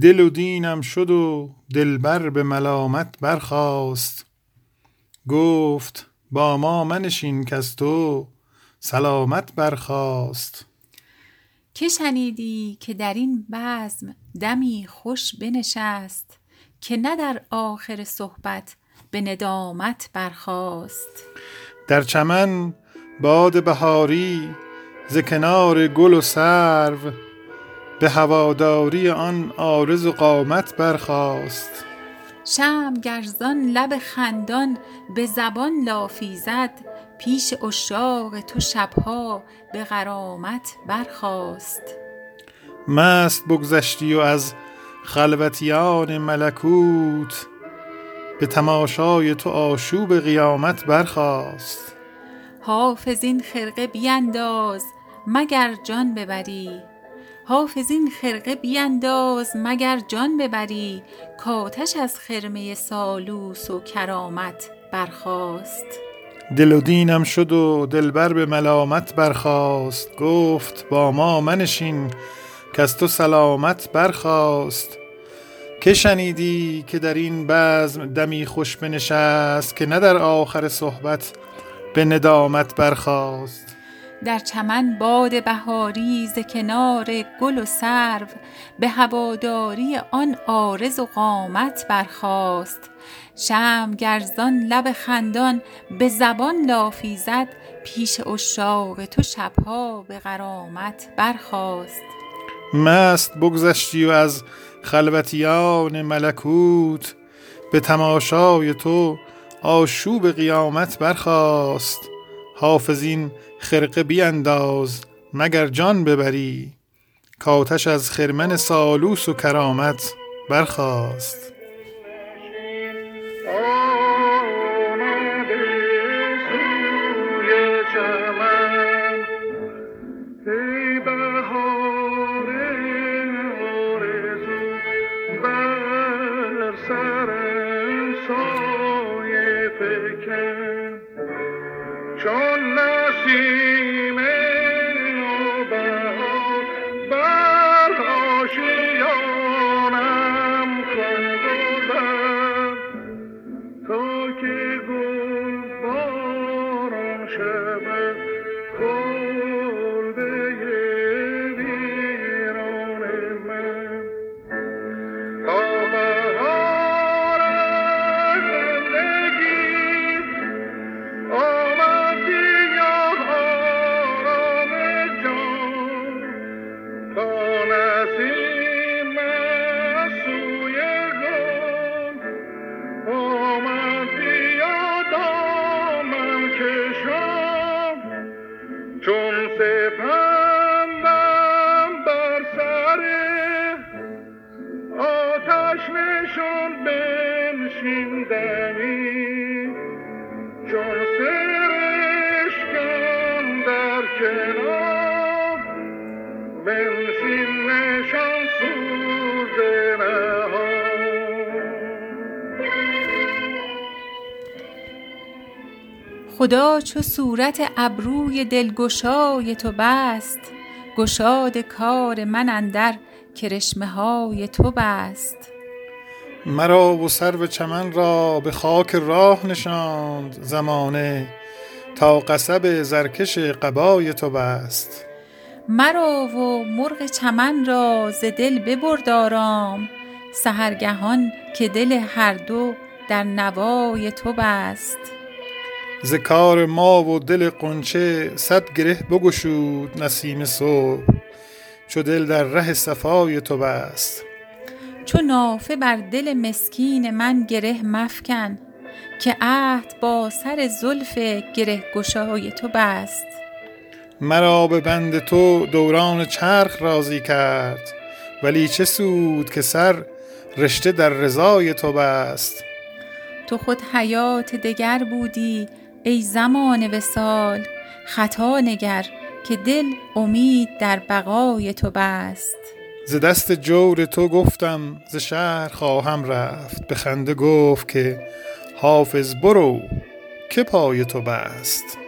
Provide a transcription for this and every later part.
دل و دینم شد و دلبر به ملامت برخاست. گفت با ما منشین که از تو سلامت برخاست. که شنیدی که در این بزم دمی خوش بنشست که نه در آخر صحبت به ندامت برخاست. در چمن باد بهاری ز کنار گل و سرو به هواداری آن عارض و قامت برخاست. شمع گرزان لب خندان به زبان لافی زد پیش عشاق تو شبها به غرامت برخاست. مست بگذشتی و از خلوتیان ملکوت به تماشای تو آشوب قیامت برخاست. حافظ این خرقه بینداز مگر جان ببری؟ حافظ این خرقه بینداز مگر جان ببری؟ کآتش از خرمه سالوس و کرامت برخاست. دل و دینم شد و دلبر به ملامت برخاست. گفت با ما منشین کز تو سلامت برخاست. که شنیدی که در این بزم دمی خوش بنشست که نه در آخر صحبت به ندامت برخاست. در چمن باد بهاری ز کنار گل و سرو به هواداری آن عارض و قامت برخاست. شمع گرزان لب خندان به زبان لافی زد پیش عشاق تو شبها به غرامت برخاست. مست بگذشتی و از خلوتیان ملکوت به تماشای تو آشوب قیامت برخاست. حافظ این خرقه بینداز مگر جان ببری. کآتش از خرمن سالوس و کرامت برخاست. فکن خدا چو صورت ابروی دلگشای تو بست گشاد کار من اندر کرشمه های تو بست. مرا و سرو چمن را به خاک راه نشاند زمانه تا قصب زرکش قبای تو بست. مرا و مرغ چمن را ز دل ببرد آرام سحرگهان که دل هر دو در نوای تو بست. ز کار ما و دل قنچه صد گره بگشود نسیم صبح چو دل در ره صفای تو بست. چو نافه بر دل مسکین من گره مفکن که عهد با سر زلف گره گشای تو بست. مرا به بند تو دوران چرخ راضی کرد ولی چه سود که سر رشته در رضای تو بست. تو خود حیات دگر بودی ای زمان وصال خطا نگر که دل امید در بقای تو بست. ز دست جور تو گفتم ز شهر خواهم رفت. به خنده گفت که حافظ برو که پای تو بست.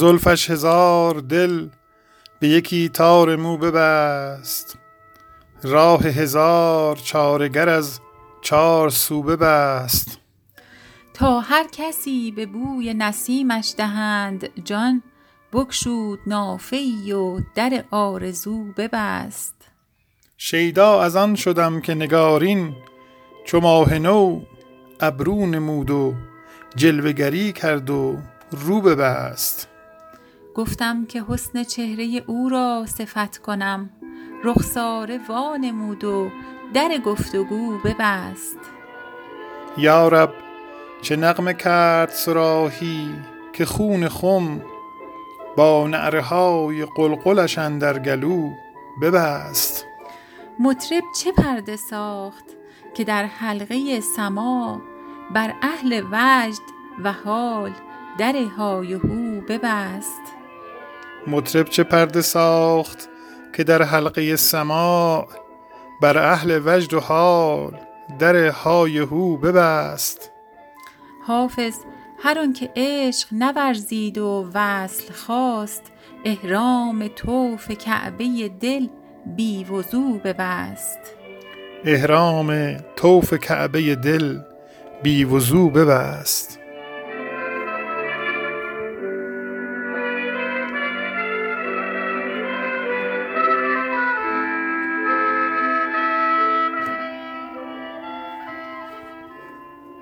زلفش هزار دل به یکی تار مو ببست. راه هزار چارگر از چار سو ببست. تا هر کسی به بوی نسیمش دهند جان بگشود نافه و در آرزو ببست. شیدا از آن شدم که نگارین چو ماه نو ابرو نمود و جلوگری کرد و رو ببست. گفتم که حسن چهره او را صفت کنم. رخساره وانمود و در گفتگو ببست. یارب چه نغمه کرد سراهی که خون خم با نعرهای قلقلش اندر گلو ببست. مطرب چه پرده ساخت که در حلقه سما بر اهل وجد و حال در های هو ببست. مطرب چه پرده ساخت که در حلقه سماع بر اهل وجد و حال در های هو ببست. حافظ هر آن که عشق نورزید و وصل خواست احرام طوف کعبه دل بی وضو ببست. احرام طوف کعبه دل بی وضو ببست.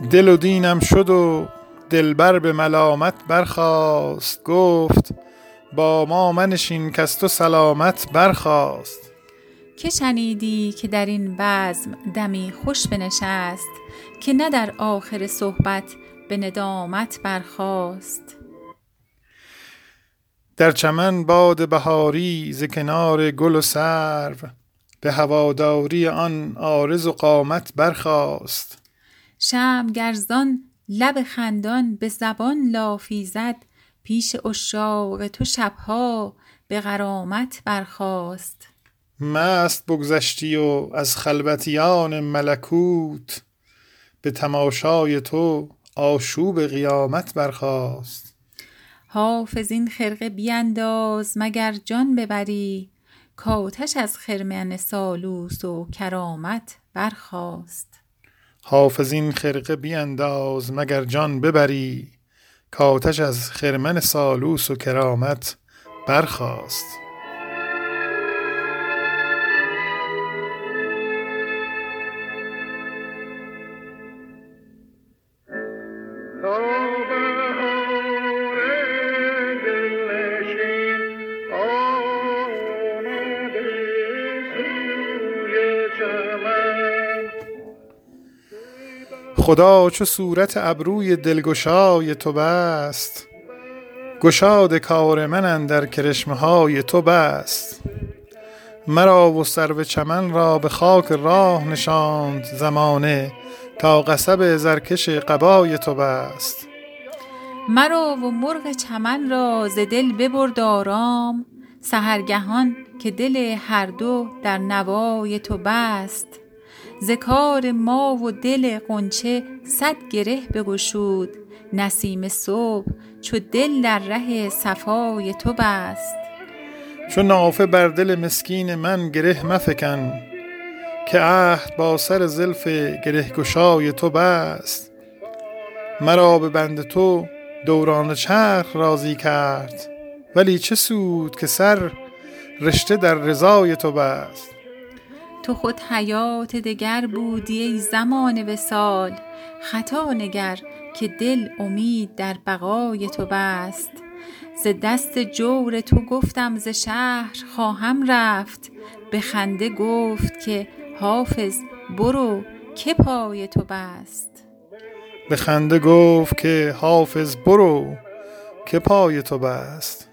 دل و دینم شد و دلبر به ملامت برخاست. گفت با ما منشین کز تو سلامت برخاست. که شنیدی که در این بزم دمی خوش بنشست که نه در آخر صحبت به ندامت برخاست. در چمن باد بهاری ز کنار گل و سرو به هواداری آن عارض و قامت برخاست. شم گرزان لب خندان به زبان لافی زد پیش اشاق تو شبها به غرامت برخاست. مست بگذشتی و از خلوتیان ملکوت به تماشای تو آشوب قیامت برخاست. حافظ این خرقه بینداز مگر جان ببری؟ کاتش از خرمن سالوس و کرامت برخاست. حافظ این خرقه بینداز مگر جان ببری؟ کاتش از خرمن سالوس و کرامت برخاست. خدا چو صورت ابروی دلگشای تو بست. گشاد کار من اندر کرشمه های تو بست. مرا و سرو چمن را به خاک راه نشاند زمانه تا قصب زرکش قبای تو بست. مرا و مرغ چمن را ز دل ببرد آرام سحرگهان که دل هر دو در نوای تو بست. ز کار ما و دل غنچه صد گره بگشود. نسیم صبح چو دل در ره صفای تو بست. چو نافه بر دل مسکین من گره مفکن که عهد با سر زلف گره گشای تو بست. مرا به بند تو دوران چرخ راضی کرد ولی چه سود که سر رشته در رضای تو بست. تو خود حیات دگر بودی ای زمان وسال خطا نگر که دل امید در بقای تو بست. ز دست جور تو گفتم ز شهر خواهم رفت. به خنده گفت که حافظ برو که پای تو بست. به خنده گفت که حافظ برو که پای تو بست.